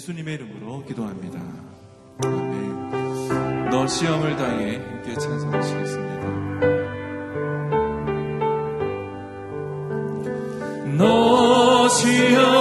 예수님의 이름으로 기도합니다. 아멘. 너 시험을 당해 함께 찬송하시겠습니다. 너 시험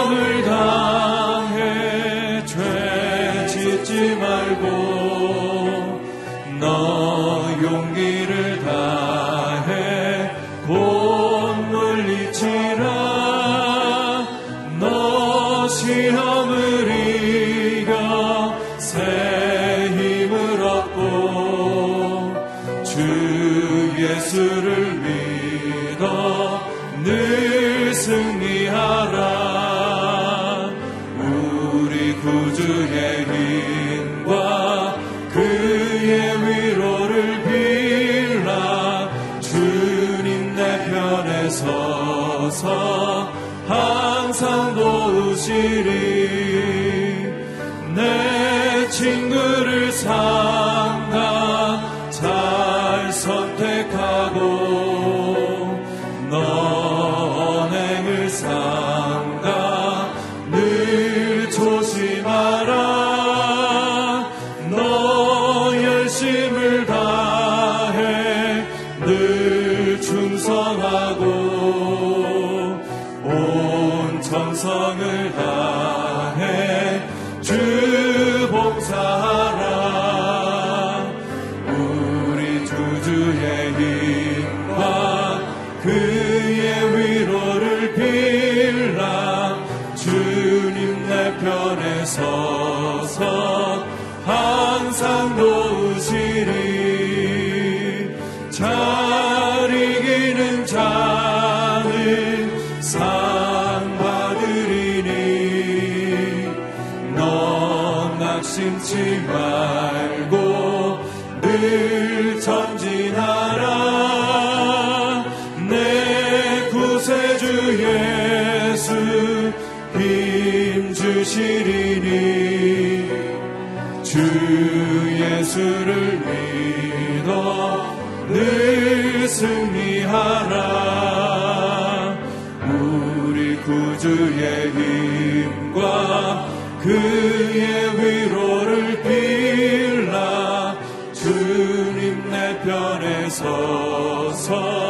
is. 승리하라. 우리 구주의 힘과 그의 위로를 빌라. 주님 내 편에 서서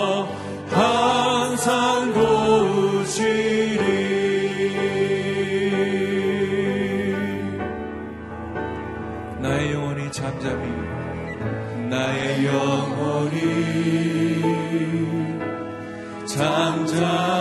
time down.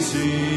sim.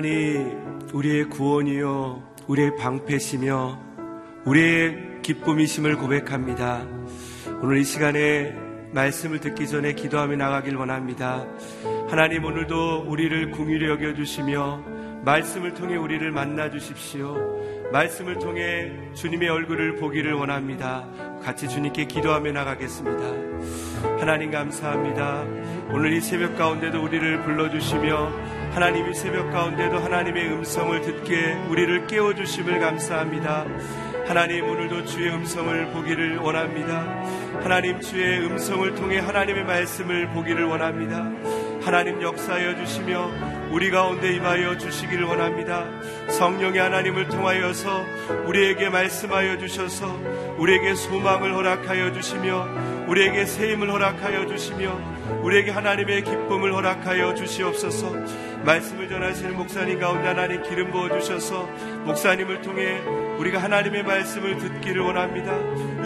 주님만이 우리의 구원이요, 우리의 방패시며, 우리의 기쁨이심을 고백합니다. 오늘 이 시간에 말씀을 듣기 전에 기도하며 나가길 원합니다. 하나님 오늘도 우리를 궁휼히 여겨 주시며, 말씀을 통해 우리를 만나 주십시오. 말씀을 통해 주님의 얼굴을 보기를 원합니다. 같이 주님께 기도하며 나가겠습니다. 하나님 감사합니다. 오늘 이 새벽 가운데도 우리를 불러주시며 하나님이 새벽 가운데도 하나님의 음성을 듣게 우리를 깨워주심을 감사합니다. 하나님 오늘도 주의 음성을 보기를 원합니다. 하나님 주의 음성을 통해 하나님의 말씀을 보기를 원합니다. 하나님 역사하여 주시며 우리 가운데 임하여 주시기를 원합니다. 성령의 하나님을 통하여서 우리에게 말씀하여 주셔서 우리에게 소망을 허락하여 주시며 우리에게 세임을 허락하여 주시며 우리에게 하나님의 기쁨을 허락하여 주시옵소서 말씀을 전하시는 목사님 가운데 하나님 기름 부어 주셔서 목사님을 통해 우리가 하나님의 말씀을 듣기를 원합니다.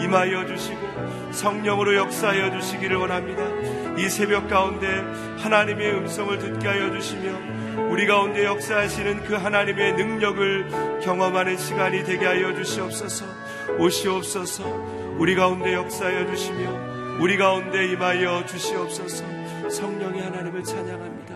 임하여 주시고 성령으로 역사하여 주시기를 원합니다. 이 새벽 가운데 하나님의 음성을 듣게 하여 주시며 우리 가운데 역사하시는 그 하나님의 능력을 경험하는 시간이 되게 하여 주시옵소서. 오시옵소서. 우리 가운데 역사하여 주시며 우리 가운데 임하여 주시옵소서. 성령의 하나님을 찬양합니다.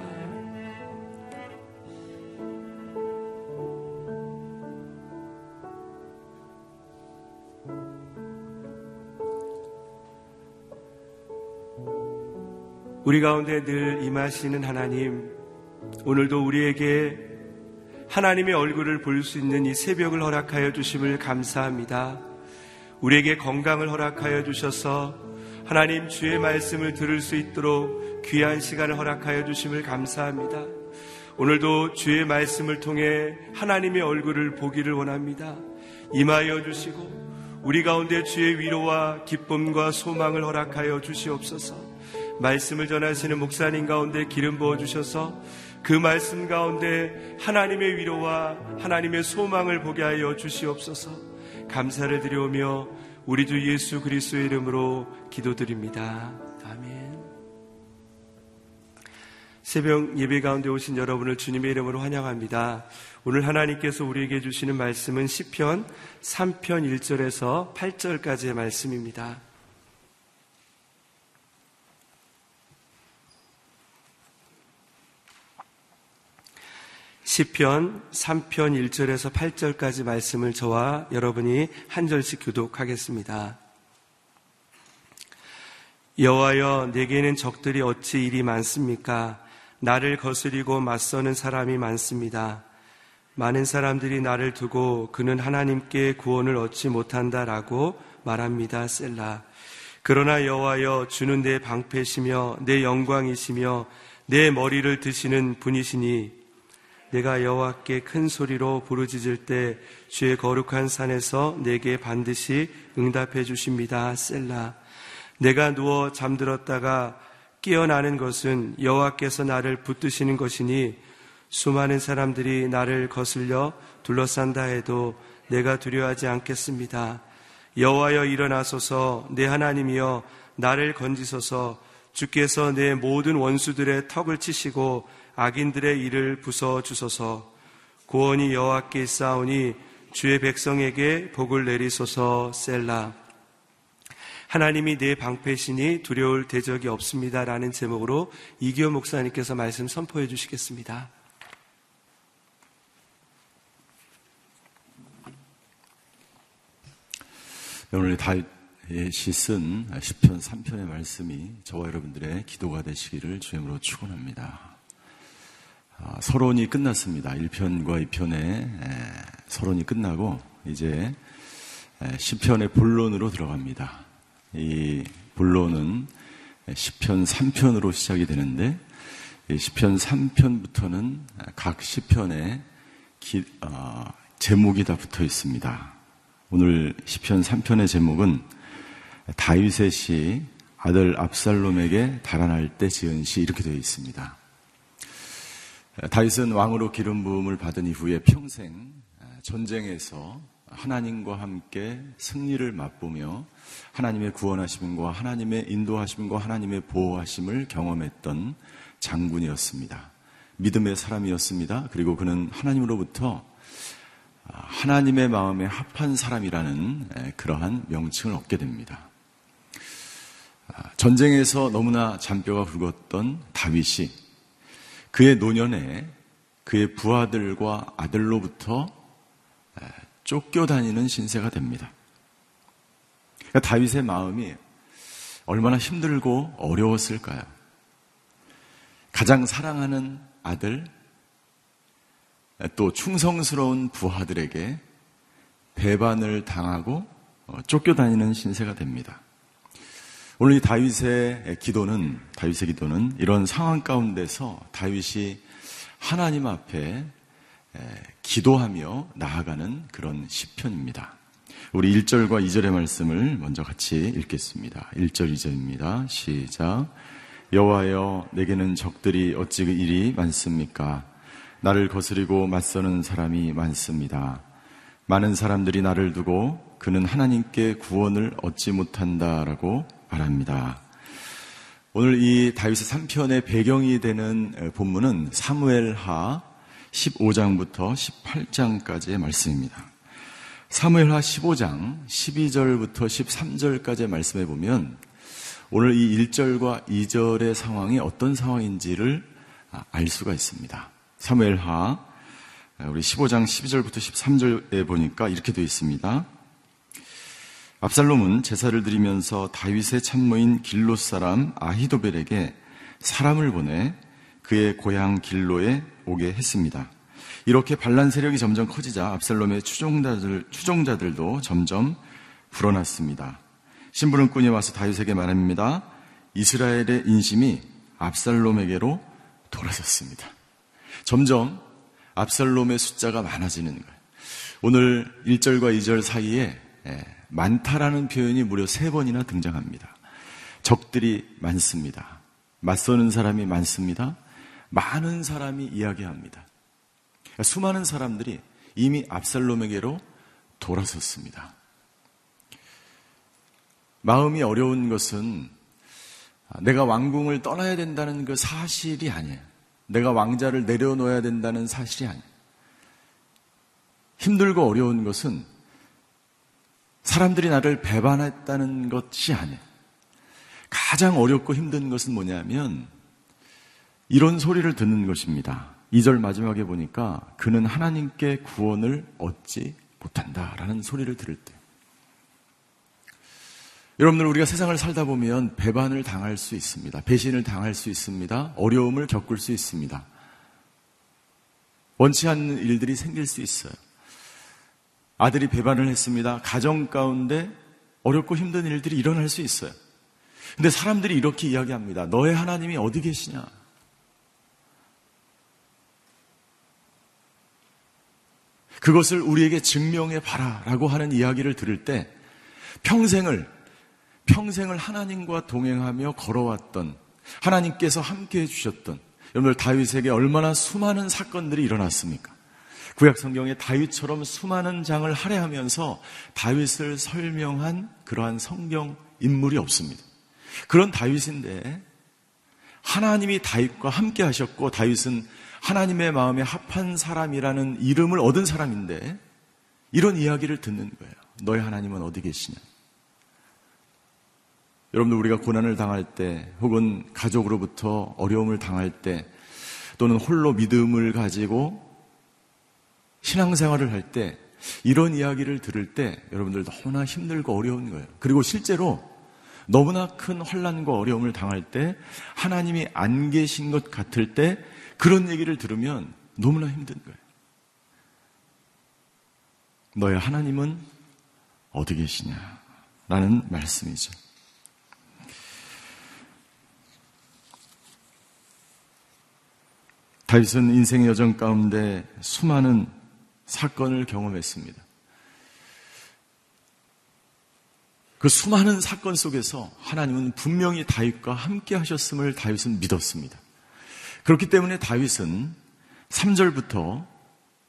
우리 가운데 늘 임하시는 하나님, 오늘도 우리에게 하나님의 얼굴을 볼 수 있는 이 새벽을 허락하여 주심을 감사합니다. 우리에게 건강을 허락하여 주셔서 하나님 주의 말씀을 들을 수 있도록 귀한 시간을 허락하여 주심을 감사합니다. 오늘도 주의 말씀을 통해 하나님의 얼굴을 보기를 원합니다. 임하여 주시고 우리 가운데 주의 위로와 기쁨과 소망을 허락하여 주시옵소서. 말씀을 전하시는 목사님 가운데 기름 부어 주셔서 그 말씀 가운데 하나님의 위로와 하나님의 소망을 보게 하여 주시옵소서. 감사를 드려오며 우리 주 예수 그리스도의 이름으로 기도드립니다. 아멘. 새벽 예배 가운데 오신 여러분을 주님의 이름으로 환영합니다. 오늘 하나님께서 우리에게 주시는 말씀은 시편 3편 1절에서 8절까지의 말씀입니다. 시편 3편 1절에서 8절까지 말씀을 저와 여러분이 한 절씩 교독하겠습니다. 여호와여 내게는 적들이 어찌 일이 많습니까? 나를 거스리고 맞서는 사람이 많습니다. 많은 사람들이 나를 두고 그는 하나님께 구원을 얻지 못한다라고 말합니다. 셀라. 그러나 여호와여 주는 내 방패시며 내 영광이시며 내 머리를 드시는 분이시니 내가 여호와께 큰 소리로 부르짖을 때 주의 거룩한 산에서 내게 반드시 응답해 주십니다. 셀라. 내가 누워 잠들었다가 깨어나는 것은 여호와께서 나를 붙드시는 것이니 수많은 사람들이 나를 거슬려 둘러싼다 해도 내가 두려워하지 않겠습니다. 여호와여 일어나소서 내 하나님이여 나를 건지소서 주께서 내 모든 원수들의 턱을 치시고 악인들의 일을 부숴 주소서 구원이 여호와께 있사오니 주의 백성에게 복을 내리소서 셀라 하나님이 내 방패시니 두려울 대적이 없습니다라는 제목으로 이기호 목사님께서 말씀 선포해 주시겠습니다. 오늘 다윗이 쓴 10편 3편의 말씀이 저와 여러분들의 기도가 되시기를 주임으로 축원합니다. 아, 서론이 끝났습니다. 1편과 2편의 서론이 끝나고 이제 10편의 본론으로 들어갑니다. 이 본론은 10편 3편으로 시작이 되는데 10편 3편부터는 각 10편에 기, 어, 제목이 다 붙어 있습니다. 오늘 10편 3편의 제목은 다윗의 시 아들 압살롬에게 달아날 때 지은 시 이렇게 되어 있습니다. 다윗은 왕으로 기름 부음을 받은 이후에 평생 전쟁에서 하나님과 함께 승리를 맛보며 하나님의 구원하심과 하나님의 인도하심과 하나님의 보호하심을 경험했던 장군이었습니다. 믿음의 사람이었습니다. 그리고 그는 하나님으로부터 하나님의 마음에 합한 사람이라는 그러한 명칭을 얻게 됩니다. 전쟁에서 너무나 잔뼈가 굵었던 다윗이 그의 노년에 그의 부하들과 아들로부터 쫓겨다니는 신세가 됩니다. 그러니까 다윗의 마음이 얼마나 힘들고 어려웠을까요? 가장 사랑하는 아들, 또 충성스러운 부하들에게 배반을 당하고 어, 쫓겨다니는 신세가 됩니다. 오늘 이 다윗의 기도는 다윗의 기도는 이런 상황 가운데서 다윗이 하나님 앞에 기도하며 나아가는 그런 시편입니다. 우리 1절과 2절의 말씀을 먼저 같이 읽겠습니다. 1절 2절입니다. 시작. 여호와여 내게는 적들이 어찌 일이 많습니까? 나를 거스리고 맞서는 사람이 많습니다. 많은 사람들이 나를 두고 그는 하나님께 구원을 얻지 못한다라고 말합니다. 오늘 이 다윗의 3편의 배경이 되는 본문은 사무엘하 15장부터 18장까지의 말씀입니다. 사무엘하 15장 12절부터 13절까지의 말씀에 보면 오늘 이 1절과 2절의 상황이 어떤 상황인지를 알 수가 있습니다. 사무엘하 우리 15장 12절부터 13절에 보니까 이렇게 되어 있습니다. 압살롬은 제사를 드리면서 다윗의 참모인 길로 사람 아히도벨에게 사람을 보내 그의 고향 길로에 오게 했습니다. 이렇게 반란 세력이 점점 커지자 압살롬의 추종자들, 추종자들도 점점 불어났습니다. 신부는 꾼이 와서 다윗에게 말합니다. 이스라엘의 인심이 압살롬에게로 돌아섰습니다. 점점 압살롬의 숫자가 많아지는 거예요. 오늘 1절과 2절 사이에 예, 많다라는 표현이 무려 세 번이나 등장합니다. 적들이 많습니다. 맞서는 사람이 많습니다. 많은 사람이 이야기합니다. 수많은 사람들이 이미 압살롬에게로 돌아섰습니다. 마음이 어려운 것은 내가 왕궁을 떠나야 된다는 그 사실이 아니에요. 내가 왕자를 내려놓아야 된다는 사실이 아니에요. 힘들고 어려운 것은 사람들이 나를 배반했다는 것이 아니에요. 가장 어렵고 힘든 것은 뭐냐면 이런 소리를 듣는 것입니다. 2절 마지막에 보니까 그는 하나님께 구원을 얻지 못한다라는 소리를 들을 때. 여러분들 우리가 세상을 살다 보면 배반을 당할 수 있습니다. 배신을 당할 수 있습니다. 어려움을 겪을 수 있습니다. 원치 않는 일들이 생길 수 있어요. 아들이 배반을 했습니다. 가정 가운데 어렵고 힘든 일들이 일어날 수 있어요. 근데 사람들이 이렇게 이야기합니다. 너의 하나님이 어디 계시냐? 그것을 우리에게 증명해 봐라 라고 하는 이야기를 들을 때 평생을 평생을 하나님과 동행하며 걸어왔던 하나님께서 함께 해 주셨던 여러분들 다윗에게 얼마나 수많은 사건들이 일어났습니까? 구약 성경에 다윗처럼 수많은 장을 할애하면서 다윗을 설명한 그러한 성경 인물이 없습니다. 그런 다윗인데 하나님이 다윗과 함께 하셨고 다윗은 하나님의 마음에 합한 사람이라는 이름을 얻은 사람인데 이런 이야기를 듣는 거예요. 너희 하나님은 어디 계시냐? 여러분들 우리가 고난을 당할 때 혹은 가족으로부터 어려움을 당할 때 또는 홀로 믿음을 가지고 신앙생활을 할 때 이런 이야기를 들을 때 여러분들 너무나 힘들고 어려운 거예요. 그리고 실제로 너무나 큰 환란과 어려움을 당할 때 하나님이 안 계신 것 같을 때 그런 얘기를 들으면 너무나 힘든 거예요. 너의 하나님은 어디 계시냐? 라는 말씀이죠. 다윗은 인생의 여정 가운데 수많은 사건을 경험했습니다. 그 수많은 사건 속에서 하나님은 분명히 다윗과 함께 하셨음을 다윗은 믿었습니다. 그렇기 때문에 다윗은 3절부터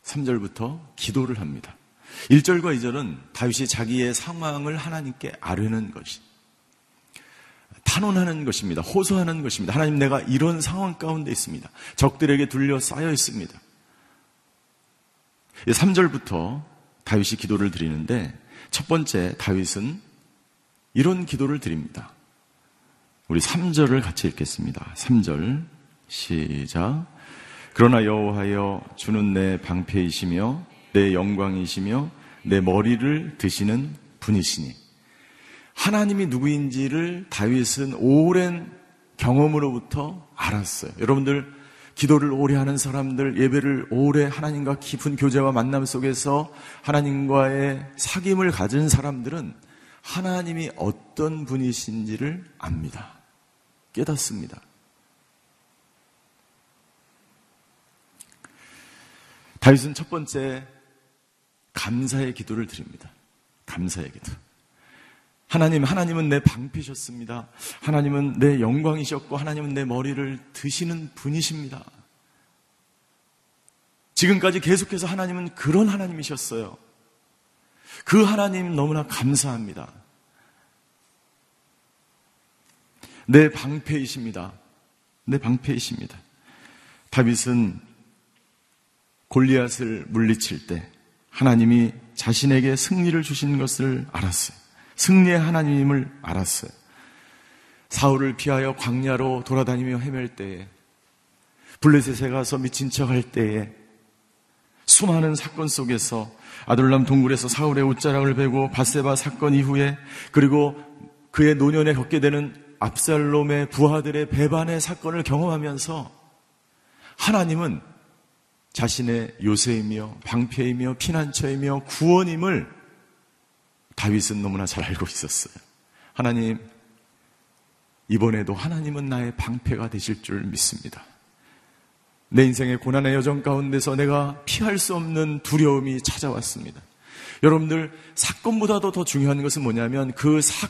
3절부터 기도를 합니다. 1절과 2절은 다윗이 자기의 상황을 하나님께 아뢰는 것이 탄원하는 것입니다. 호소하는 것입니다. 하나님 내가 이런 상황 가운데 있습니다. 적들에게 둘러싸여 있습니다. 3절부터 다윗이 기도를 드리는데 첫 번째 다윗은 이런 기도를 드립니다. 우리 3절을 같이 읽겠습니다. 3절 시작. 그러나 여호하여 주는 내 방패이시며 내 영광이시며 내 머리를 드시는 분이시니 하나님이 누구인지를 다윗은 오랜 경험으로부터 알았어요. 여러분들 기도를 오래 하는 사람들, 예배를 오래 하나님과 깊은 교제와 만남 속에서 하나님과의 사귐을 가진 사람들은 하나님이 어떤 분이신지를 압니다. 깨닫습니다. 다윗은 첫 번째 감사의 기도를 드립니다. 감사의 기도. 하나님, 하나님은 내 방피셨습니다. 하나님은 내 영광이셨고, 하나님은 내 머리를 드시는 분이십니다. 지금까지 계속해서 하나님은 그런 하나님이셨어요. 그 하나님 너무나 감사합니다. 내 방패이십니다. 내 방패이십니다. 다윗은 골리앗을 물리칠 때 하나님이 자신에게 승리를 주신 것을 알았어요. 승리의 하나님임을 알았어요. 사울을 피하여 광야로 돌아다니며 헤맬 때에 블레셋에 가서 미친 척할 때에 수많은 사건 속에서 아들람 동굴에서 사울의 옷자락을 베고 바세바 사건 이후에 그리고 그의 노년에 겪게 되는 압살롬의 부하들의 배반의 사건을 경험하면서 하나님은 자신의 요새이며 방패이며 피난처이며 구원임을 다윗은 너무나 잘 알고 있었어요. 하나님, 이번에도 하나님은 나의 방패가 되실 줄 믿습니다. 내 인생의 고난의 여정 가운데서 내가 피할 수 없는 두려움이 찾아왔습니다. 여러분들, 사건보다도 더 중요한 것은 뭐냐면 그 사,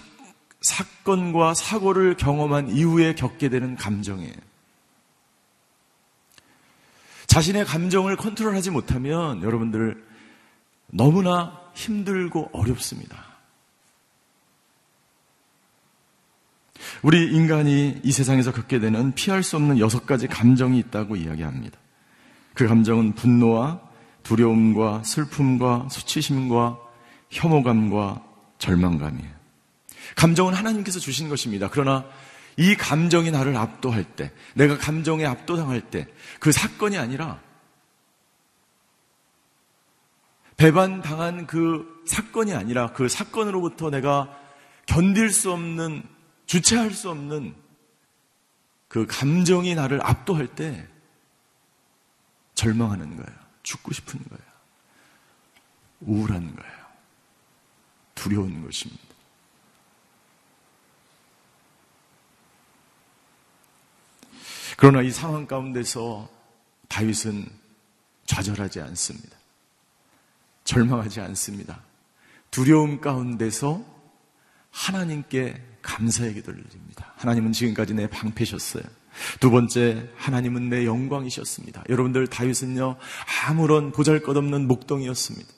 사건과 사고를 경험한 이후에 겪게 되는 감정이에요. 자신의 감정을 컨트롤하지 못하면 여러분들 너무나 힘들고 어렵습니다. 우리 인간이 이 세상에서 겪게 되는 피할 수 없는 여섯 가지 감정이 있다고 이야기합니다. 그 감정은 분노와 두려움과 슬픔과 수치심과 혐오감과 절망감이에요. 감정은 하나님께서 주신 것입니다. 그러나 이 감정이 나를 압도할 때, 내가 감정에 압도당할 때, 그 사건이 아니라 배반당한 그 사건이 아니라 그 사건으로부터 내가 견딜 수 없는, 주체할 수 없는 그 감정이 나를 압도할 때 절망하는 거예요. 죽고 싶은 거예요. 우울한 거예요. 두려운 것입니다. 그러나 이 상황 가운데서 다윗은 좌절하지 않습니다. 절망하지 않습니다. 두려움 가운데서 하나님께 감사의 기도를 드립니다. 하나님은 지금까지 내 방패셨어요. 두 번째, 하나님은 내 영광이셨습니다. 여러분들 다윗은요, 아무런 보잘 것 없는 목동이었습니다.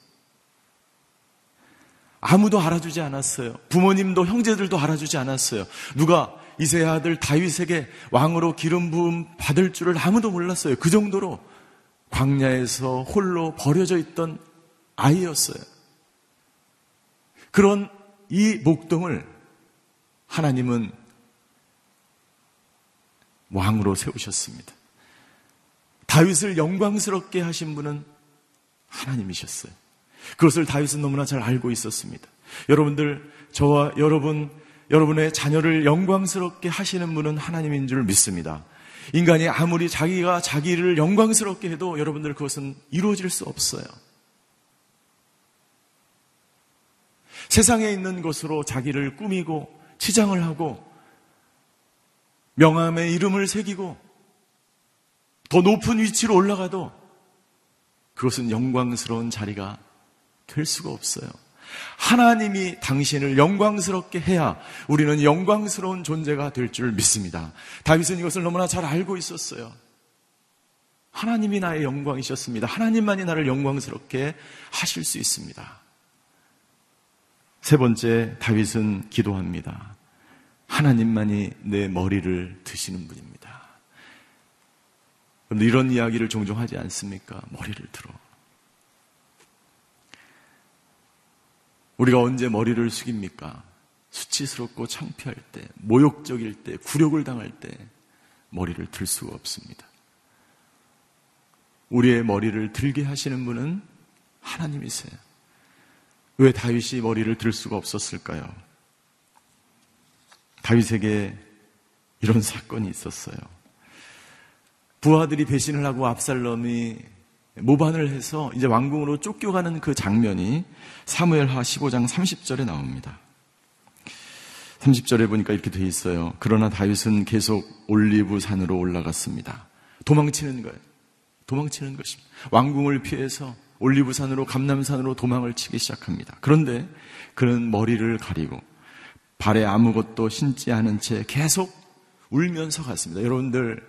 아무도 알아주지 않았어요. 부모님도 형제들도 알아주지 않았어요. 누가 이세 아들 다윗에게 왕으로 기름 부음 받을 줄을 아무도 몰랐어요. 그 정도로 광야에서 홀로 버려져 있던 아이였어요. 그런 이 목동을 하나님은 왕으로 세우셨습니다. 다윗을 영광스럽게 하신 분은 하나님이셨어요. 그것을 다윗은 너무나 잘 알고 있었습니다. 여러분들, 저와 여러분, 여러분의 자녀를 영광스럽게 하시는 분은 하나님인 줄 믿습니다. 인간이 아무리 자기가 자기를 영광스럽게 해도 여러분들 그것은 이루어질 수 없어요. 세상에 있는 것으로 자기를 꾸미고 치장을 하고 명함에 이름을 새기고 더 높은 위치로 올라가도 그것은 영광스러운 자리가 될 수가 없어요. 하나님이 당신을 영광스럽게 해야 우리는 영광스러운 존재가 될 줄 믿습니다. 다윗은 이것을 너무나 잘 알고 있었어요. 하나님이 나의 영광이셨습니다. 하나님만이 나를 영광스럽게 하실 수 있습니다. 세 번째, 다윗은 기도합니다. 하나님만이 내 머리를 드시는 분입니다. 그런데 이런 이야기를 종종 하지 않습니까? 머리를 들어. 우리가 언제 머리를 숙입니까? 수치스럽고 창피할 때, 모욕적일 때, 굴욕을 당할 때 머리를 들 수가 없습니다. 우리의 머리를 들게 하시는 분은 하나님이세요. 왜 다윗이 머리를 들 수가 없었을까요? 다윗에게 이런 사건이 있었어요. 부하들이 배신을 하고 압살롬이 모반을 해서 이제 왕궁으로 쫓겨가는 그 장면이 사무엘하 15장 30절에 나옵니다. 30절에 보니까 이렇게 돼 있어요. 그러나 다윗은 계속 올리브 산으로 올라갔습니다. 도망치는 거예요. 도망치는 것입니다. 왕궁을 피해서 올리브 산으로 감남산으로 도망을 치기 시작합니다. 그런데 그는 머리를 가리고 발에 아무것도 신지 않은 채 계속 울면서 갔습니다. 여러분들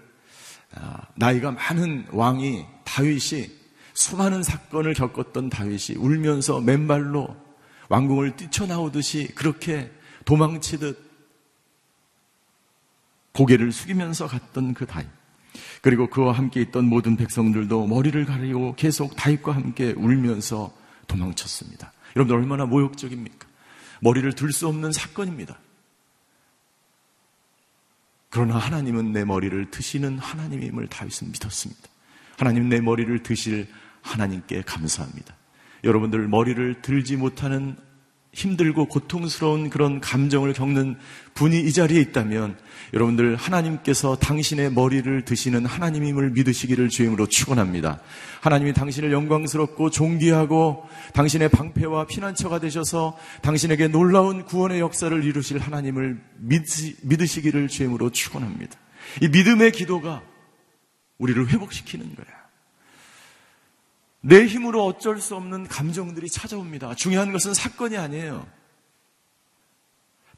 아, 나이가 많은 왕이 다윗이 수많은 사건을 겪었던 다윗이 울면서 맨발로 왕궁을 뛰쳐나오듯이 그렇게 도망치듯 고개를 숙이면서 갔던 그 다윗. 그리고 그와 함께 있던 모든 백성들도 머리를 가리고 계속 다윗과 함께 울면서 도망쳤습니다. 여러분들 얼마나 모욕적입니까? 머리를 들 수 없는 사건입니다. 그러나 하나님은 내 머리를 드시는 하나님임을 다윗은 믿었습니다. 하나님 내 머리를 드실 하나님께 감사합니다. 여러분들 머리를 들지 못하는 힘들고 고통스러운 그런 감정을 겪는 분이 이 자리에 있다면 여러분들 하나님께서 당신의 머리를 드시는 하나님임을 믿으시기를 주임으로 축원합니다. 하나님이 당신을 영광스럽고 존귀하고 당신의 방패와 피난처가 되셔서 당신에게 놀라운 구원의 역사를 이루실 하나님을 믿으시기를 주임으로 축원합니다. 이 믿음의 기도가 우리를 회복시키는 거야. 내 힘으로 어쩔 수 없는 감정들이 찾아옵니다. 중요한 것은 사건이 아니에요.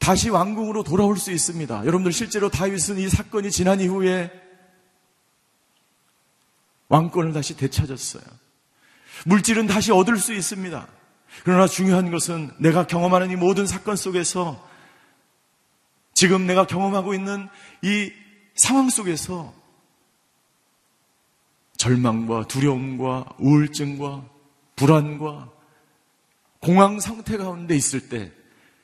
다시 왕궁으로 돌아올 수 있습니다. 여러분들 실제로 다윗은 이 사건이 지난 이후에 왕권을 다시 되찾았어요. 물질은 다시 얻을 수 있습니다. 그러나 중요한 것은 내가 경험하는 이 모든 사건 속에서 지금 내가 경험하고 있는 이 상황 속에서 절망과 두려움과 우울증과 불안과 공황 상태 가운데 있을 때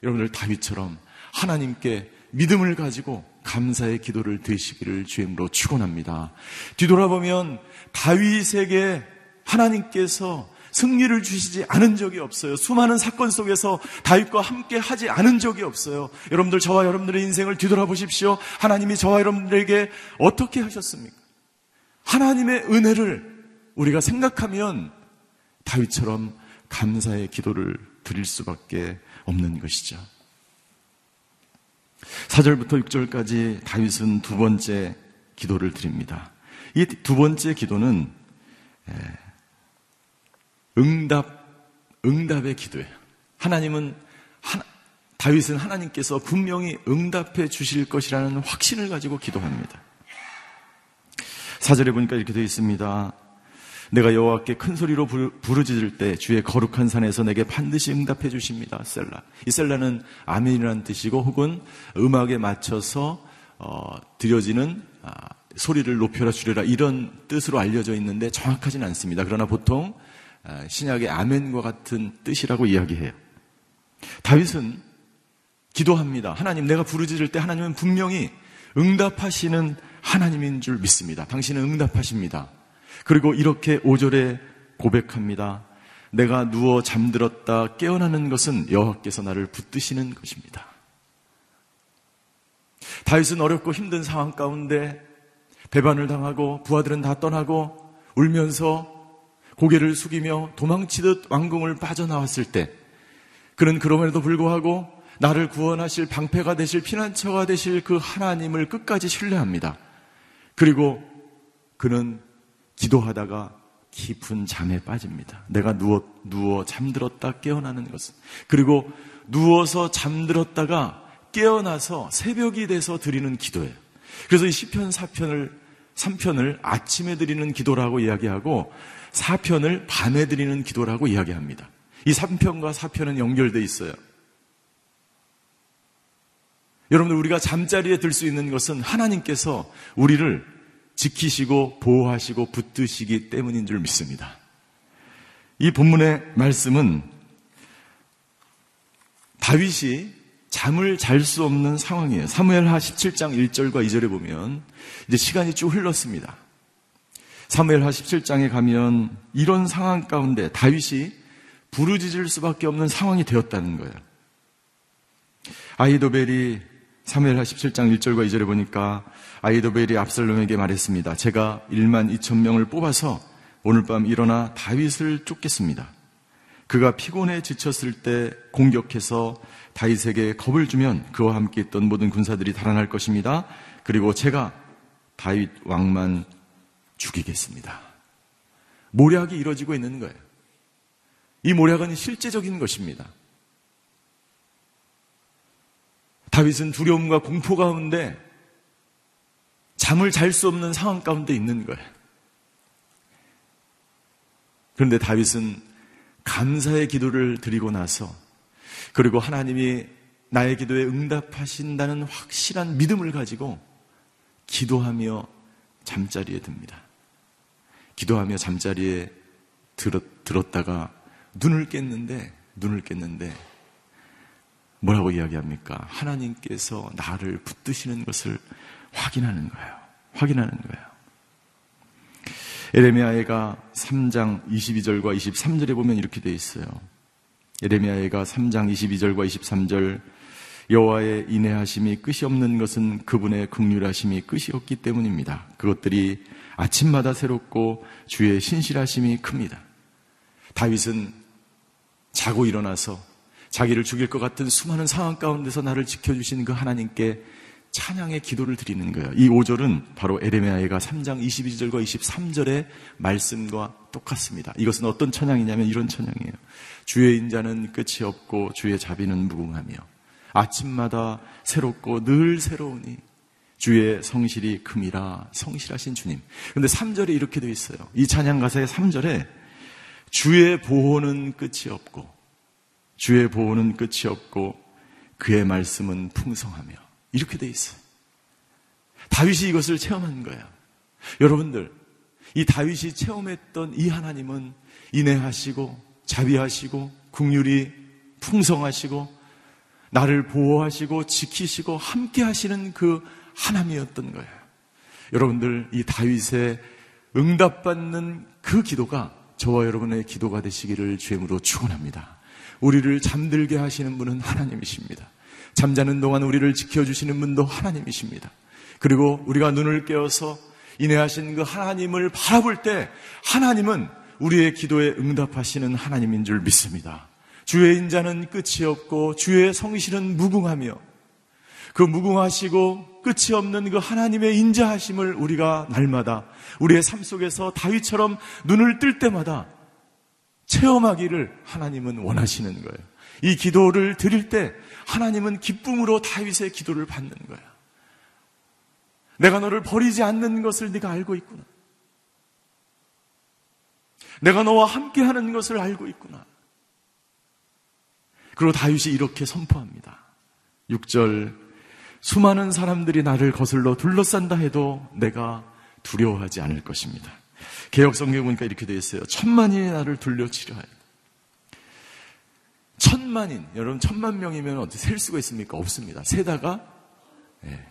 여러분들 다윗처럼 하나님께 믿음을 가지고 감사의 기도를 드시기를 주임으로 축원합니다. 뒤돌아보면 다윗에게 하나님께서 승리를 주시지 않은 적이 없어요. 수많은 사건 속에서 다윗과 함께 하지 않은 적이 없어요. 여러분들 저와 여러분들의 인생을 뒤돌아보십시오. 하나님이 저와 여러분들에게 어떻게 하셨습니까? 하나님의 은혜를 우리가 생각하면 다윗처럼 감사의 기도를 드릴 수밖에 없는 것이죠. 4절부터 6절까지 다윗은 두 번째 기도를 드립니다. 이 두 번째 기도는 응답, 응답의 기도예요. 하나님은 하나, 다윗은 하나님께서 분명히 응답해 주실 것이라는 확신을 가지고 기도합니다. 사절에 보니까 이렇게 되어 있습니다. 내가 여호와께 큰 소리로 부르짖을 때 주의 거룩한 산에서 내게 반드시 응답해 주십니다. 셀라. 이 셀라는 아멘이라는 뜻이고 혹은 음악에 맞춰서 어, 드려지는 아, 소리를 높여라 주려라 이런 뜻으로 알려져 있는데 정확하진 않습니다. 그러나 보통 아, 신약의 아멘과 같은 뜻이라고 이야기해요. 다윗은 기도합니다. 하나님 내가 부르짖을 때 하나님은 분명히 응답하시는 하나님인 줄 믿습니다. 당신은 응답하십니다. 그리고 이렇게 5절에 고백합니다. 내가 누워 잠들었다 깨어나는 것은 여호와께서 나를 붙드시는 것입니다. 다윗은 어렵고 힘든 상황 가운데 배반을 당하고 부하들은 다 떠나고 울면서 고개를 숙이며 도망치듯 왕궁을 빠져나왔을 때 그는 그럼에도 불구하고 나를 구원하실 방패가 되실 피난처가 되실 그 하나님을 끝까지 신뢰합니다. 그리고 그는 기도하다가 깊은 잠에 빠집니다. 내가 누워, 누워 잠들었다 깨어나는 것은. 그리고 누워서 잠들었다가 깨어나서 새벽이 돼서 드리는 기도예요. 그래서 이 시편 4편을 3편을 아침에 드리는 기도라고 이야기하고 4편을 밤에 드리는 기도라고 이야기합니다. 이 3편과 4편은 연결돼 있어요. 여러분들 우리가 잠자리에 들 수 있는 것은 하나님께서 우리를 지키시고 보호하시고 붙드시기 때문인 줄 믿습니다. 이 본문의 말씀은 다윗이 잠을 잘 수 없는 상황이에요. 사무엘하 17장 1절과 2절에 보면 이제 시간이 쭉 흘렀습니다. 사무엘하 17장에 가면 이런 상황 가운데 다윗이 부르짖을 수밖에 없는 상황이 되었다는 거예요. 아이도벨이 사무엘하 17장 1절과 2절에 보니까 아이도벨이 압살롬에게 말했습니다. 제가 1만 2천 명을 뽑아서 오늘 밤 일어나 다윗을 쫓겠습니다. 그가 피곤해 지쳤을 때 공격해서 다윗에게 겁을 주면 그와 함께 있던 모든 군사들이 달아날 것입니다. 그리고 제가 다윗 왕만 죽이겠습니다. 모략이 이루어지고 있는 거예요. 이 모략은 실제적인 것입니다. 다윗은 두려움과 공포 가운데 잠을 잘 수 없는 상황 가운데 있는 거예요. 그런데 다윗은 감사의 기도를 드리고 나서 그리고 하나님이 나의 기도에 응답하신다는 확실한 믿음을 가지고 기도하며 잠자리에 듭니다. 기도하며 잠자리에 들었, 들었다가 눈을 깼는데, 눈을 깼는데, 뭐라고 이야기합니까? 하나님께서 나를 붙드시는 것을 확인하는 거예요. 확인하는 거예요. 에레미야가 3장 22절과 23절에 보면 이렇게 되어 있어요. 에레미야가 3장 22절과 23절 여호와의 인내하심이 끝이 없는 것은 그분의 극률하심이 끝이 없기 때문입니다. 그것들이 아침마다 새롭고 주의 신실하심이 큽니다. 다윗은 자고 일어나서 자기를 죽일 것 같은 수많은 상황 가운데서 나를 지켜주신 그 하나님께 찬양의 기도를 드리는 거예요. 이 5절은 바로 에레미야가 3장 22절과 23절의 말씀과 똑같습니다. 이것은 어떤 찬양이냐면 이런 찬양이에요. 주의 인자는 끝이 없고 주의 자비는 무궁하며 아침마다 새롭고 늘 새로우니 주의 성실이 금이라 성실하신 주님. 근데 3절에 이렇게 되어 있어요. 이 찬양 가사의 3절에 주의 보호는 끝이 없고 주의 보호는 끝이 없고 그의 말씀은 풍성하며 이렇게 돼 있어요. 다윗이 이것을 체험한 거예요. 여러분들, 이 다윗이 체험했던 이 하나님은 인내하시고 자비하시고 국률이 풍성하시고 나를 보호하시고 지키시고 함께 하시는 그 하나님이었던 거예요. 여러분들 이 다윗의 응답받는 그 기도가 저와 여러분의 기도가 되시기를 주임으로 축원합니다. 우리를 잠들게 하시는 분은 하나님이십니다. 잠자는 동안 우리를 지켜주시는 분도 하나님이십니다. 그리고 우리가 눈을 깨어서 인해하신 그 하나님을 바라볼 때 하나님은 우리의 기도에 응답하시는 하나님인 줄 믿습니다. 주의 인자는 끝이 없고 주의 성실은 무궁하며 그 무궁하시고 끝이 없는 그 하나님의 인자하심을 우리가 날마다 우리의 삶 속에서 다윗처럼 눈을 뜰 때마다 체험하기를 하나님은 원하시는 거예요. 이 기도를 드릴 때 하나님은 기쁨으로 다윗의 기도를 받는 거야. 내가 너를 버리지 않는 것을 네가 알고 있구나. 내가 너와 함께 하는 것을 알고 있구나. 그리고 다윗이 이렇게 선포합니다. 6절 수많은 사람들이 나를 거슬러 둘러싼다 해도 내가 두려워하지 않을 것입니다. 개혁 성경 보니까 이렇게 되어 있어요. 천만인이 나를 둘러치려 하여. 천만인, 여러분 천만 명이면 어떻게 셀 수가 있습니까? 없습니다. 세다가 네.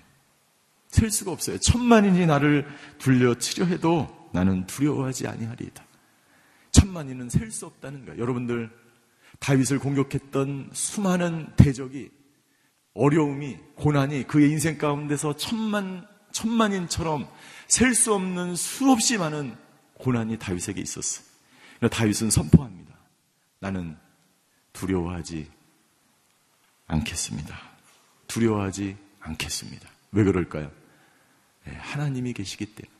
셀 수가 없어요. 천만인이 나를 둘러치려 해도 나는 두려워하지 아니하리이다. 천만인은 셀 수 없다는 거예요. 여러분들 다윗을 공격했던 수많은 대적이 어려움이 고난이 그의 인생 가운데서 천만 천만인처럼 셀 수 없는 수없이 많은 고난이 다윗에게 있었어요. 다윗은 선포합니다. 나는 두려워하지 않겠습니다. 두려워하지 않겠습니다. 왜 그럴까요? 네, 하나님이 계시기 때문에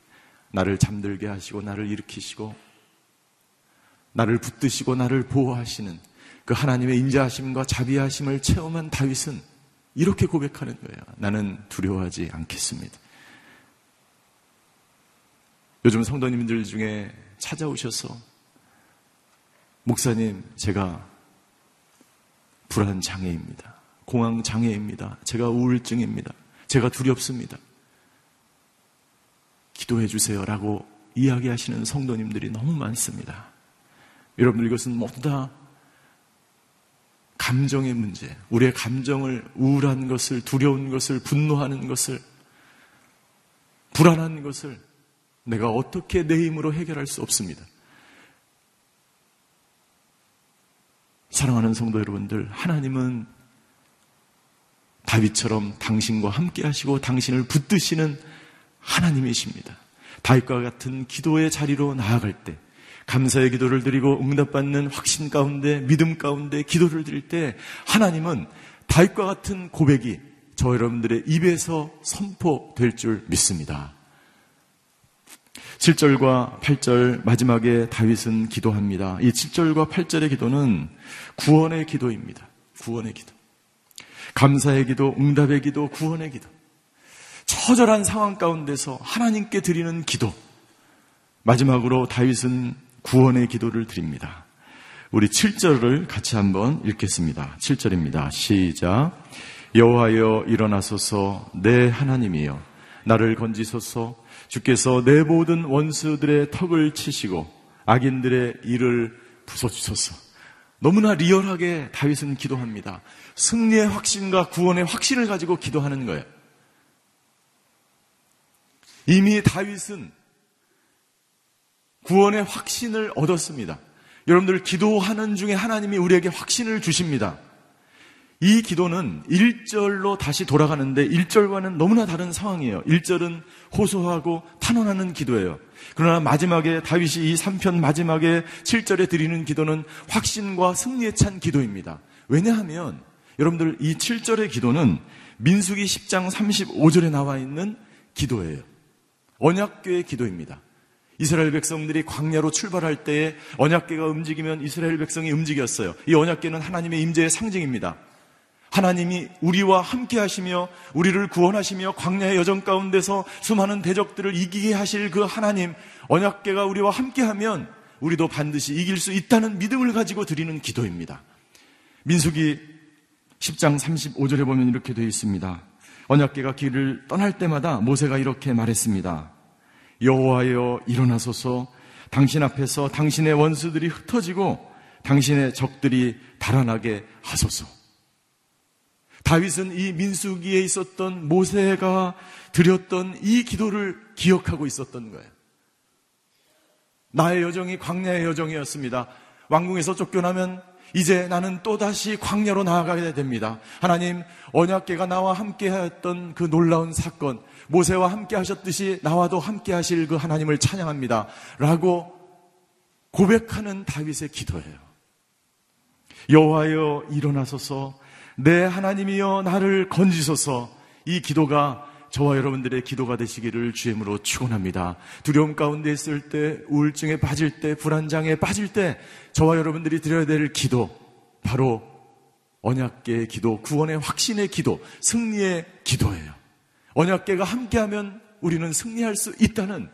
나를 잠들게 하시고 나를 일으키시고 나를 붙드시고 나를 보호하시는 그 하나님의 인자하심과 자비하심을 체험한 다윗은 이렇게 고백하는 거예요. 나는 두려워하지 않겠습니다. 요즘 성도님들 중에 찾아오셔서 목사님, 제가 불안 장애입니다. 공황 장애입니다. 제가 우울증입니다. 제가 두렵습니다. 기도해 주세요라고 이야기하시는 성도님들이 너무 많습니다. 여러분들 이것은 모두 다 감정의 문제, 우리의 감정을 우울한 것을, 두려운 것을, 분노하는 것을, 불안한 것을 내가 어떻게 내 힘으로 해결할 수 없습니다. 사랑하는 성도 여러분들, 하나님은 다윗처럼 당신과 함께 하시고 당신을 붙드시는 하나님이십니다. 다윗과 같은 기도의 자리로 나아갈 때, 감사의 기도를 드리고 응답받는 확신 가운데, 믿음 가운데 기도를 드릴 때, 하나님은 다윗과 같은 고백이 저 여러분들의 입에서 선포될 줄 믿습니다. 7절과 8절 마지막에 다윗은 기도합니다. 이 7절과 8절의 기도는 구원의 기도입니다. 구원의 기도. 감사의 기도, 응답의 기도, 구원의 기도. 처절한 상황 가운데서 하나님께 드리는 기도. 마지막으로 다윗은 구원의 기도를 드립니다. 우리 7절을 같이 한번 읽겠습니다. 7절입니다. 시작. 여호와여 일어나소서 내 하나님이여 나를 건지소서 주께서 내 모든 원수들의 턱을 치시고 악인들의 일을 부숴주소서. 너무나 리얼하게 다윗은 기도합니다. 승리의 확신과 구원의 확신을 가지고 기도하는 거예요. 이미 다윗은 구원의 확신을 얻었습니다. 여러분들 기도하는 중에 하나님이 우리에게 확신을 주십니다. 이 기도는 1절로 다시 돌아가는데 1절과는 너무나 다른 상황이에요. 1절은 호소하고 탄원하는 기도예요. 그러나 마지막에 다윗이 이 3편 마지막에 7절에 드리는 기도는 확신과 승리에 찬 기도입니다. 왜냐하면 여러분들 이 7절의 기도는 민수기 10장 35절에 나와 있는 기도예요. 언약궤의 기도입니다. 이스라엘 백성들이 광야로 출발할 때에 언약궤가 움직이면 이스라엘 백성이 움직였어요. 이 언약궤는 하나님의 임재의 상징입니다. 하나님이 우리와 함께 하시며 우리를 구원하시며 광야의 여정 가운데서 수많은 대적들을 이기게 하실 그 하나님 언약계가 우리와 함께 하면 우리도 반드시 이길 수 있다는 믿음을 가지고 드리는 기도입니다. 민수기 10장 35절에 보면 이렇게 되어 있습니다. 언약계가 길을 떠날 때마다 모세가 이렇게 말했습니다. 여호와여 일어나소서 당신 앞에서 당신의 원수들이 흩어지고 당신의 적들이 달아나게 하소서. 다윗은 이 민수기에 있었던 모세가 드렸던 이 기도를 기억하고 있었던 거예요. 나의 여정이 광야의 여정이었습니다. 왕궁에서 쫓겨나면 이제 나는 또다시 광야로 나아가게 됩니다. 하나님, 언약계가 나와 함께 하였던 그 놀라운 사건, 모세와 함께 하셨듯이 나와도 함께 하실 그 하나님을 찬양합니다. 라고 고백하는 다윗의 기도예요. 여호와여 일어나소서 내 하나님이여 나를 건지소서 이 기도가 저와 여러분들의 기도가 되시기를 주임으로 축원합니다. 두려움 가운데 있을 때, 우울증에 빠질 때, 불안장에 빠질 때 저와 여러분들이 드려야 될 기도 바로 언약계의 기도, 구원의 확신의 기도, 승리의 기도예요. 언약계가 함께하면 우리는 승리할 수 있다는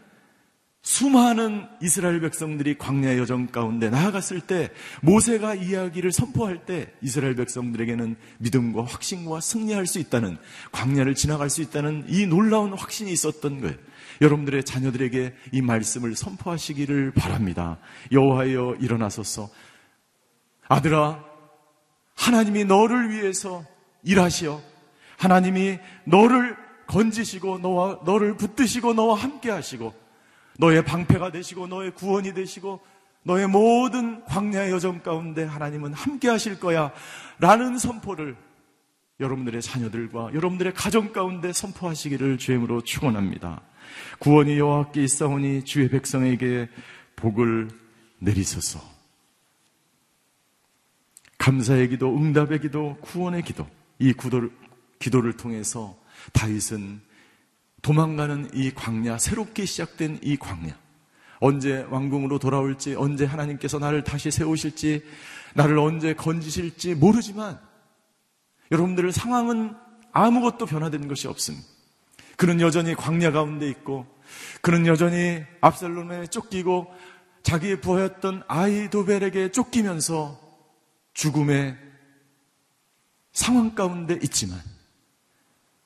수많은 이스라엘 백성들이 광야 여정 가운데 나아갔을 때 모세가 이야기를 선포할 때 이스라엘 백성들에게는 믿음과 확신과 승리할 수 있다는 광야를 지나갈 수 있다는 이 놀라운 확신이 있었던 거예요. 여러분들의 자녀들에게 이 말씀을 선포하시기를 바랍니다. 여호와여 일어나소서. 아들아, 하나님이 너를 위해서 일하시어 하나님이 너를 건지시고 너와 너를 붙드시고 너와 함께 하시고 너의 방패가 되시고 너의 구원이 되시고 너의 모든 광야의 여정 가운데 하나님은 함께 하실 거야 라는 선포를 여러분들의 자녀들과 여러분들의 가정 가운데 선포하시기를 주임으로 축원합니다. 구원이 여호와께 있사오니 주의 백성에게 복을 내리소서. 감사의 기도, 응답의 기도, 구원의 기도, 이 구도를, 기도를 통해서 다윗은 도망가는 이 광야, 새롭게 시작된 이 광야, 언제 왕궁으로 돌아올지, 언제 하나님께서 나를 다시 세우실지, 나를 언제 건지실지 모르지만, 여러분들의 상황은 아무것도 변화된 것이 없습니다. 그는 여전히 광야 가운데 있고, 그는 여전히 압살롬에 쫓기고, 자기의 부하였던 아이도벨에게 쫓기면서 죽음의 상황 가운데 있지만,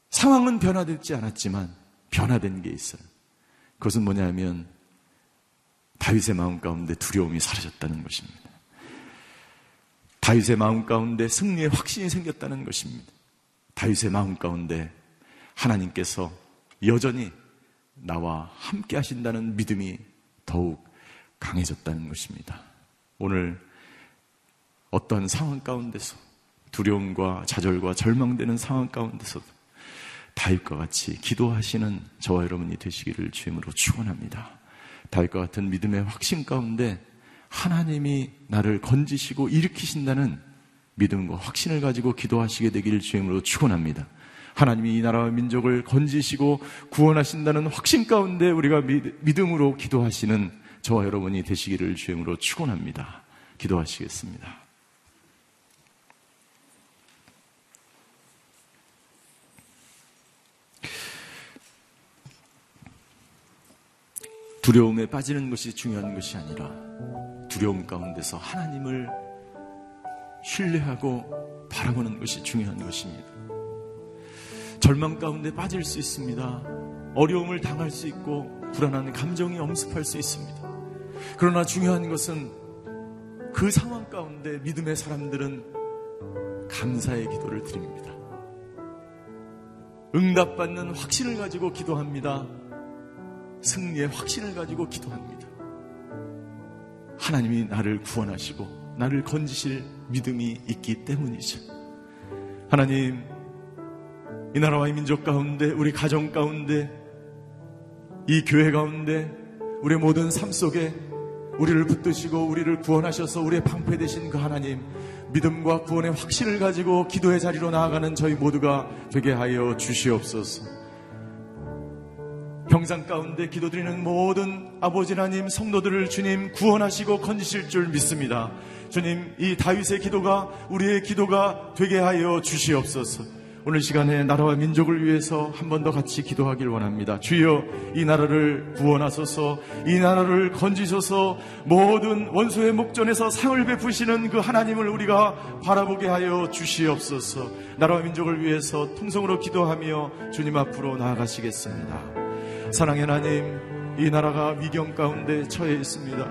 상황은 변화되지 않았지만, 변화된 게 있어요. 그것은 뭐냐면 다윗의 마음 가운데 두려움이 사라졌다는 것입니다. 다윗의 마음 가운데 승리의 확신이 생겼다는 것입니다. 다윗의 마음 가운데 하나님께서 여전히 나와 함께 하신다는 믿음이 더욱 강해졌다는 것입니다. 오늘 어떠한 상황 가운데서 두려움과 좌절과 절망되는 상황 가운데서도 다윗과 같이 기도하시는 저와 여러분이 되시기를 주임으로 축원합니다. 다윗과 같은 믿음의 확신 가운데 하나님이 나를 건지시고 일으키신다는 믿음과 확신을 가지고 기도하시게 되기를 주임으로 축원합니다. 하나님이 이 나라와 민족을 건지시고 구원하신다는 확신 가운데 우리가 믿음으로 기도하시는 저와 여러분이 되시기를 주임으로 축원합니다. 기도하시겠습니다. 두려움에 빠지는 것이 중요한 것이 아니라 두려움 가운데서 하나님을 신뢰하고 바라보는 것이 중요한 것입니다. 절망 가운데 빠질 수 있습니다. 어려움을 당할 수 있고 불안한 감정이 엄습할 수 있습니다. 그러나 중요한 것은 그 상황 가운데 믿음의 사람들은 감사의 기도를 드립니다. 응답받는 확신을 가지고 기도합니다. 승리의 확신을 가지고 기도합니다. 하나님이 나를 구원하시고 나를 건지실 믿음이 있기 때문이죠. 하나님, 이 나라와 이 민족 가운데, 우리 가정 가운데, 이 교회 가운데, 우리 모든 삶 속에 우리를 붙드시고 우리를 구원하셔서 우리의 방패 되신 그 하나님, 믿음과 구원의 확신을 가지고 기도의 자리로 나아가는 저희 모두가 되게 하여 주시옵소서. 평상 가운데 기도드리는 모든 아버지 하나님 성도들을 주님 구원하시고 건지실 줄 믿습니다. 주님 이 다윗의 기도가 우리의 기도가 되게 하여 주시옵소서. 오늘 시간에 나라와 민족을 위해서 한 번 더 같이 기도하길 원합니다. 주여 이 나라를 구원하소서 이 나라를 건지소서 모든 원수의 목전에서 상을 베푸시는 그 하나님을 우리가 바라보게 하여 주시옵소서 나라와 민족을 위해서 통성으로 기도하며 주님 앞으로 나아가시겠습니다. 사랑의 하나님, 이 나라가 위경 가운데 처해 있습니다.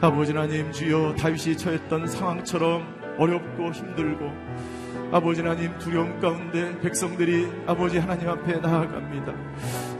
아버지 하나님, 주여 다윗이 처했던 상황처럼 어렵고 힘들고 아버지 하나님 두려움 가운데 백성들이 아버지 하나님 앞에 나아갑니다.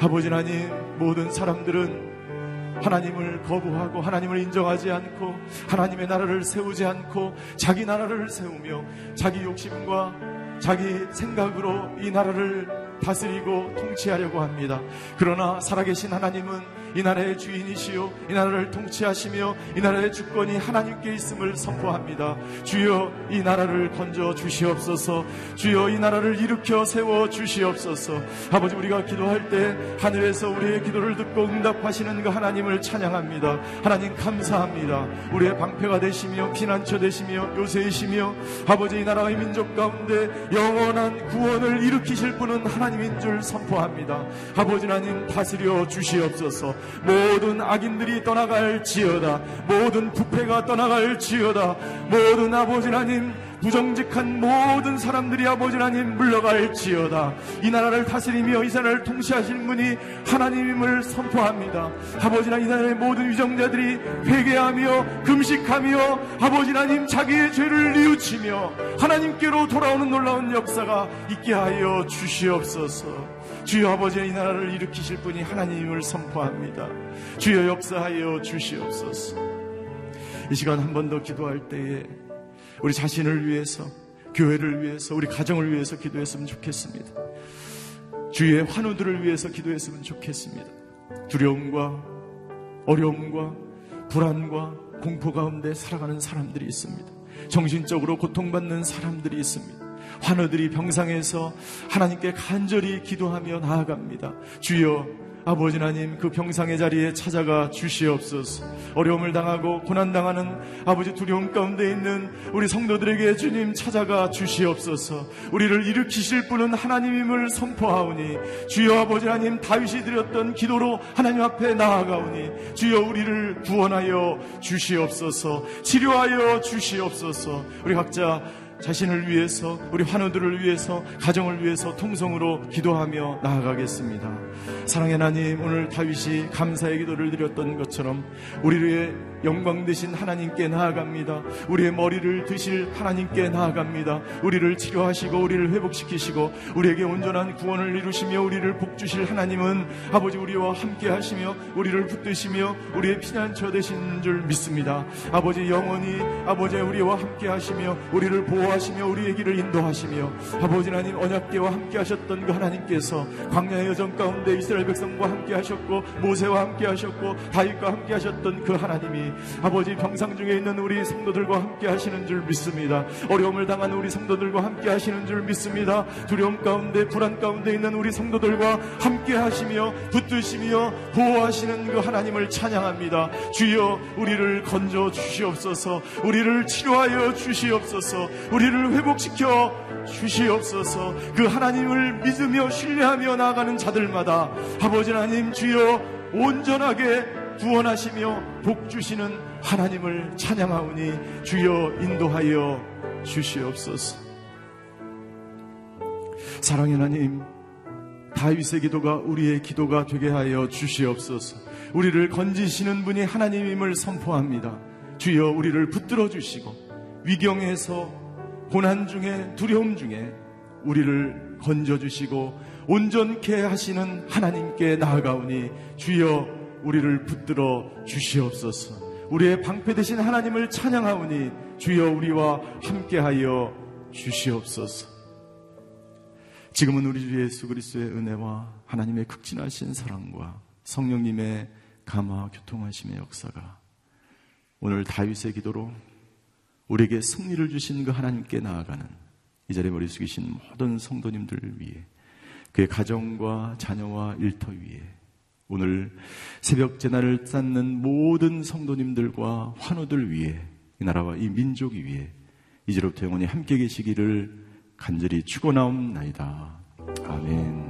아버지 하나님 모든 사람들은 하나님을 거부하고 하나님을 인정하지 않고 하나님의 나라를 세우지 않고 자기 나라를 세우며 자기 욕심과 자기 생각으로 이 나라를 다스리고 통치하려고 합니다. 그러나 살아계신 하나님은 이 나라의 주인이시요 이 나라를 통치하시며 이 나라의 주권이 하나님께 있음을 선포합니다. 주여 이 나라를 건져 주시옵소서. 주여 이 나라를 일으켜 세워 주시옵소서. 아버지 우리가 기도할 때 하늘에서 우리의 기도를 듣고 응답하시는 그 하나님을 찬양합니다. 하나님 감사합니다. 우리의 방패가 되시며 피난처 되시며 요새이시며 아버지 이 나라의 민족 가운데 영원한 구원을 일으키실 분은 하나님인 줄 선포합니다. 아버지 하나님 다스려 주시옵소서. 모든 악인들이 떠나갈지어다. 모든 부패가 떠나갈지어다. 모든 아버지 하나님 부정직한 모든 사람들이 아버지 하나님 물러갈지어다. 이 나라를 다스리며 이 나라를 통치하시는 분이 하나님임을 선포합니다. 아버지 하나님 이 나라의 모든 위정자들이 회개하며 금식하며 아버지 하나님 자기의 죄를 뉘우치며 하나님께로 돌아오는 놀라운 역사가 있게 하여 주시옵소서. 주여 아버지 이 나라를 일으키실 분이 하나님임을 선포합니다. 주여 역사하여 주시옵소서. 이 시간 한 번 더 기도할 때에 우리 자신을 위해서, 교회를 위해서, 우리 가정을 위해서 기도했으면 좋겠습니다. 주의 환우들을 위해서 기도했으면 좋겠습니다. 두려움과 어려움과 불안과 공포 가운데 살아가는 사람들이 있습니다. 정신적으로 고통받는 사람들이 있습니다. 환우들이 병상에서 하나님께 간절히 기도하며 나아갑니다. 주여 아버지 하나님 그 병상의 자리에 찾아가 주시옵소서. 어려움을 당하고 고난 당하는 아버지 두려움 가운데 있는 우리 성도들에게 주님 찾아가 주시옵소서. 우리를 일으키실 분은 하나님임을 선포하오니 주여 아버지 하나님 다윗이 드렸던 기도로 하나님 앞에 나아가오니 주여 우리를 구원하여 주시옵소서. 치료하여 주시옵소서. 우리 각자 자신을 위해서 우리 환우들을 위해서 가정을 위해서 통성으로 기도하며 나아가겠습니다. 사랑의 하나님 오늘 다윗이 감사의 기도를 드렸던 것처럼 우리의 영광 되신 하나님께 나아갑니다. 우리의 머리를 드실 하나님께 나아갑니다. 우리를 치료하시고 우리를 회복시키시고 우리에게 온전한 구원을 이루시며 우리를 복주실 하나님은 아버지 우리와 함께 하시며 우리를 붙드시며 우리의 피난처 되신 줄 믿습니다. 아버지 영원히 아버지 우리와 함께 하시며 우리를 보호 하시며 우리의 길을 인도하시며 아버지 하나님 언약계와 함께 하셨던 그 하나님께서 광야의 여정 가운데 이스라엘 백성과 함께 하셨고 모세와 함께 하셨고 다윗과 함께 하셨던 그 하나님이 아버지 병상 중에 있는 우리 성도들과 함께 하시는 줄 믿습니다. 어려움을 당하는 우리 성도들과 함께 하시는 줄 믿습니다. 두려움 가운데 불안 가운데 있는 우리 성도들과 함께 하시며 붙드시며 보호하시는 그 하나님을 찬양합니다. 주여 우리를 건져 주시옵소서. 우리를 치료하여 주시옵소서. 우리 를 회복시켜 주시옵소서. 그 하나님을 믿으며 신뢰하며 나아가는 자들마다 아버지 하나님 주여 온전하게 구원하시며 복 주시는 하나님을 찬양하오니 주여 인도하여 주시옵소서. 사랑의 하나님, 다윗의 기도가 우리의 기도가 되게 하여 주시옵소서. 우리를 건지시는 분이 하나님임을 선포합니다. 주여 우리를 붙들어 주시고 위경에서 고난 중에 두려움 중에 우리를 건져 주시고 온전케 하시는 하나님께 나아가오니 주여 우리를 붙들어 주시옵소서. 우리의 방패 되신 하나님을 찬양하오니 주여 우리와 함께하여 주시옵소서. 지금은 우리 주 예수 그리스도의 은혜와 하나님의 극진하신 사랑과 성령님의 감화 교통하심의 역사가 오늘 다윗의 기도로 우리에게 승리를 주신 그 하나님께 나아가는 이 자리에 머리 숙이신 모든 성도님들 위해 그의 가정과 자녀와 일터 위에 오늘 새벽 재난을 쌓는 모든 성도님들과 환우들 위해 이 나라와 이 민족 위해 이제로부터 영원히 함께 계시기를 간절히 축원하옵나이다. 아멘.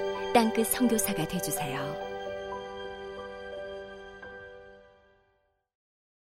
땅끝 성교사가 되주세요